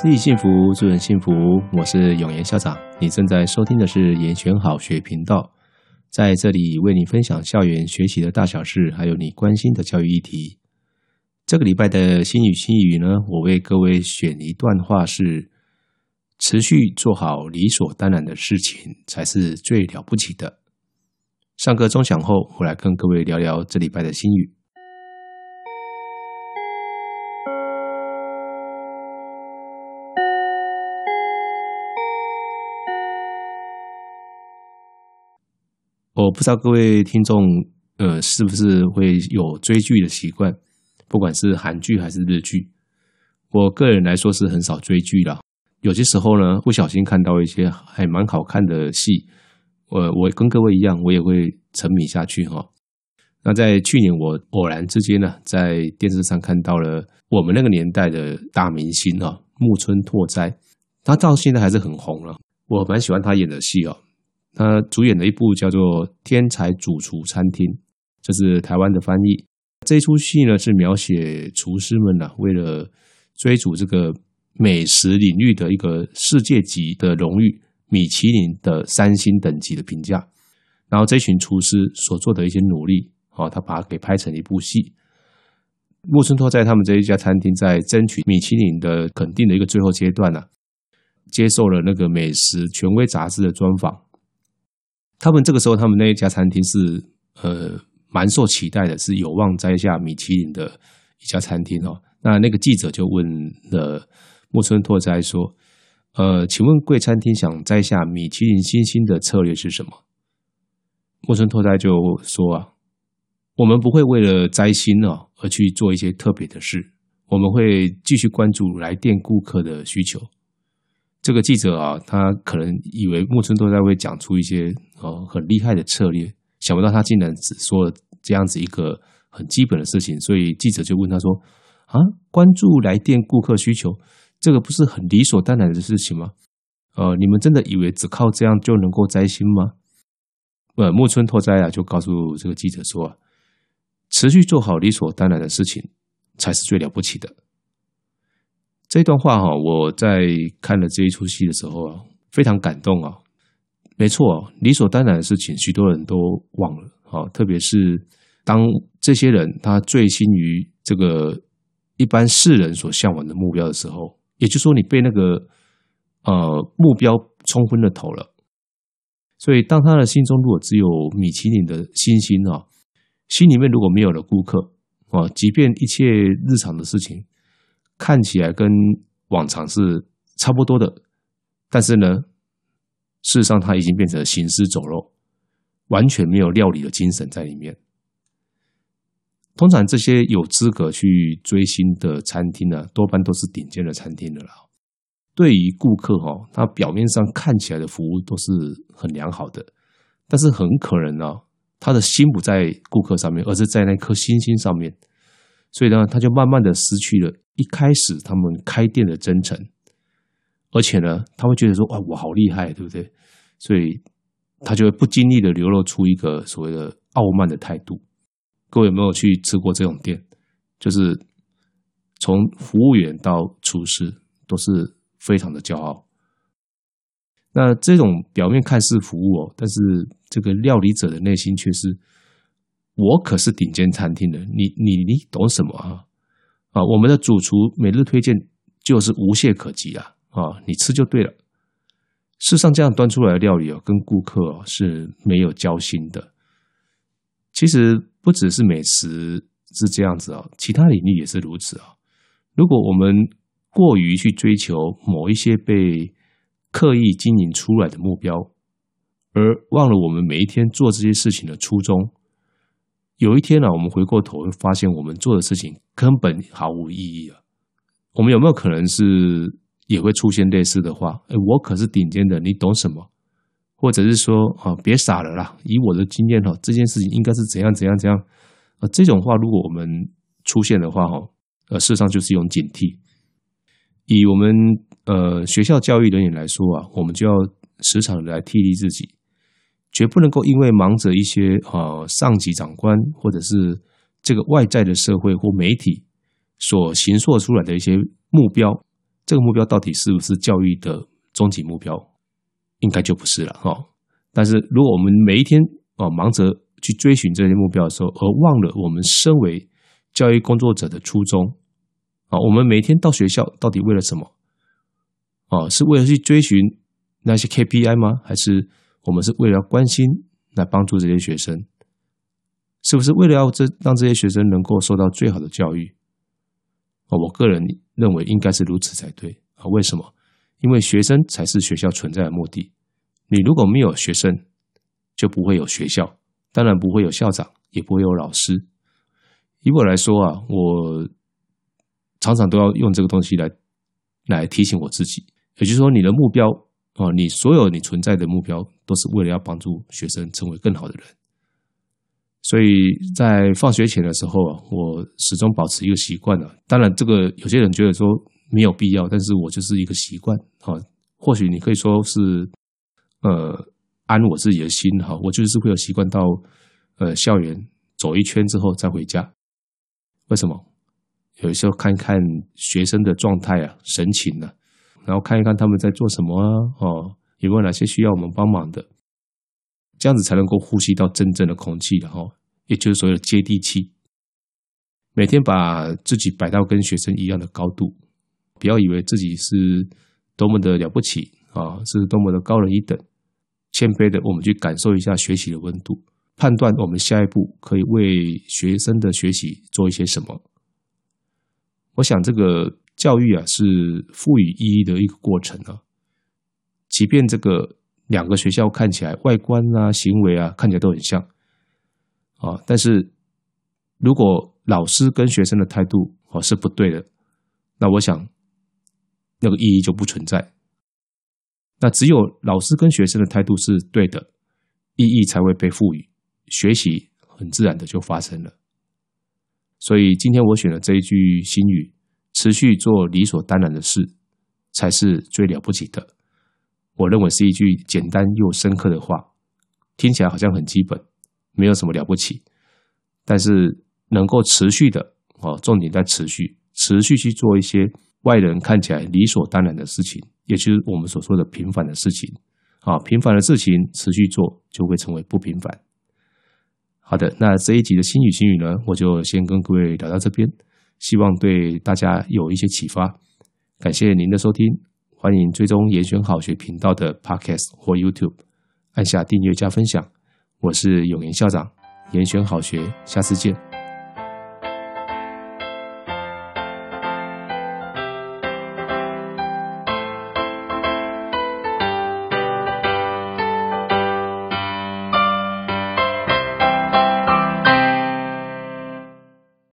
自己幸福，助人幸福。我是永言校长，你正在收听的是严选好学频道，在这里为你分享校园学习的大小事，还有你关心的教育议题。这个礼拜的心语心语呢，我为各位选一段话是：持续做好理所当然的事情，才是最了不起的。上课钟响后，我来跟各位聊聊这礼拜的心语。我不知道各位听众，呃，是不是会有追剧的习惯？不管是韩剧还是日剧，我个人来说是很少追剧啦。有些时候呢，不小心看到一些还蛮好看的戏，我我跟各位一样，我也会沉迷下去哈。那在去年，我偶然之间呢，在电视上看到了我们那个年代的大明星啊，木村拓哉，他到现在还是很红了。我蛮喜欢他演的戏哦。他主演的一部叫做《天才主厨餐厅》，这是台湾的翻译。这出戏呢，是描写厨师们呢，为了追逐这个美食领域的一个世界级的荣誉——米其林的三星等级的评价。然后这群厨师所做的一些努力，哦，他把它给拍成一部戏。木村拓在他们这一家餐厅在争取米其林的肯定的一个最后阶段呢，接受了那个美食权威杂志的专访。他们这个时候，他们那一家餐厅是呃蛮受期待的，是有望摘下米其林的一家餐厅哦。那那个记者就问了木村拓哉说：“呃，请问贵餐厅想摘下米其林星星的策略是什么？”木村拓哉就说：“啊，我们不会为了摘星哦而去做一些特别的事，我们会继续关注来电顾客的需求。”这个记者啊，他可能以为木村拓哉会讲出一些哦很厉害的策略，想不到他竟然只说了这样子一个很基本的事情，所以记者就问他说：“啊，关注来电顾客需求，这个不是很理所当然的事情吗？呃，你们真的以为只靠这样就能够摘星吗？”呃，木村拓哉啊，就告诉这个记者说：“持续做好理所当然的事情，才是最了不起的。”这段话哈，我在看了这一出戏的时候啊，非常感动啊。没错，理所当然的事情，许多人都忘了啊。特别是当这些人他醉心于这个一般世人所向往的目标的时候，也就是说，你被那个呃目标冲昏了头了。所以，当他的心中如果只有米其林的星星啊，心里面如果没有了顾客啊，即便一切日常的事情。看起来跟往常是差不多的，但是呢，事实上他已经变成了行尸走肉，完全没有料理的精神在里面。通常这些有资格去追星的餐厅呢，多半都是顶尖的餐厅的了。对于顾客哈，他表面上看起来的服务都是很良好的，但是很可能呢，他的心不在顾客上面，而是在那颗星星上面。所以呢，他就慢慢的失去了一开始他们开店的真诚，而且呢，他会觉得说：“哇，我好厉害，对不对？”所以他就会不经意的流露出一个所谓的傲慢的态度。各位有没有去吃过这种店？就是从服务员到厨师都是非常的骄傲。那这种表面看似服务哦，但是这个料理者的内心却是。我可是顶尖餐厅的，你你你懂什么啊？啊，我们的主厨每日推荐就是无懈可击啊！啊，你吃就对了。事实上，这样端出来的料理哦，跟顾客是没有交心的。其实不只是美食是这样子啊，其他领域也是如此啊。如果我们过于去追求某一些被刻意经营出来的目标，而忘了我们每一天做这些事情的初衷。有一天呢、我们回过头会发现，我们做的事情根本毫无意义啊。我们有没有可能是也会出现类似的话？哎，我可是顶尖的，你懂什么？或者是说啊，别傻了啦！以我的经验哈，这件事情应该是怎样怎样怎样啊？这种话如果我们出现的话哈，呃，事实上就是一种警惕。以我们呃学校教育人员来说啊，我们就要时常的来替励自己。绝不能够因为忙着一些呃上级长官或者是这个外在的社会或媒体所形塑出来的一些目标，这个目标到底是不是教育的终极目标？应该就不是了哈。但是如果我们每一天啊忙着去追寻这些目标的时候，而忘了我们身为教育工作者的初衷啊，我们每天到学校到底为了什么？啊，是为了去追寻那些 KPI 吗？还是我们是为了要关心来帮助这些学生？是不是为了要这让这些学生能够受到最好的教育？啊，我个人认为应该是如此才对啊。为什么？因为学生才是学校存在的目的。你如果没有学生，就不会有学校，当然不会有校长，也不会有老师。以我来说啊，我常常都要用这个东西来来提醒我自己。也就是说，你的目标啊，你所有你存在的目标，都是为了要帮助学生成为更好的人。所以在放学前的时候啊，我始终保持一个习惯啊。当然，这个有些人觉得说没有必要，但是我就是一个习惯啊。或许你可以说是。呃，安我自己的心哈，我就是会有习惯到呃校园走一圈之后再回家。为什么？有时候看一看学生的状态啊、神情啊，然后看一看他们在做什么啊，哦，有没有哪些需要我们帮忙的，这样子才能够呼吸到真正的空气的哈，也就是所谓的接地气。每天把自己摆到跟学生一样的高度，不要以为自己是多么的了不起。啊，是多么的高人一等！谦卑的，我们去感受一下学习的温度，判断我们下一步可以为学生的学习做一些什么。我想，这个教育啊，是赋予意义的一个过程啊。即便这个两个学校看起来外观啊、行为啊，看起来都很像啊，但是如果老师跟学生的态度啊是不对的，那我想那个意义就不存在。那只有老师跟学生的态度是对的，意义才会被赋予，学习很自然的就发生了。所以今天我选了这一句新语：持续做理所当然的事，才是最了不起的。我认为是一句简单又深刻的话，听起来好像很基本，没有什么了不起，但是能够持续的哦，重点在持续，持续去做一些外人看起来理所当然的事情。也就是我们所说的平凡的事情，啊，平凡的事情持续做就会成为不平凡。好的，那这一集的新语新语呢，我就先跟各位聊到这边，希望对大家有一些启发。感谢您的收听，欢迎追踪严选好学频道的 Podcast 或 YouTube，按下订阅加分享。我是永言校长，严选好学，下次见。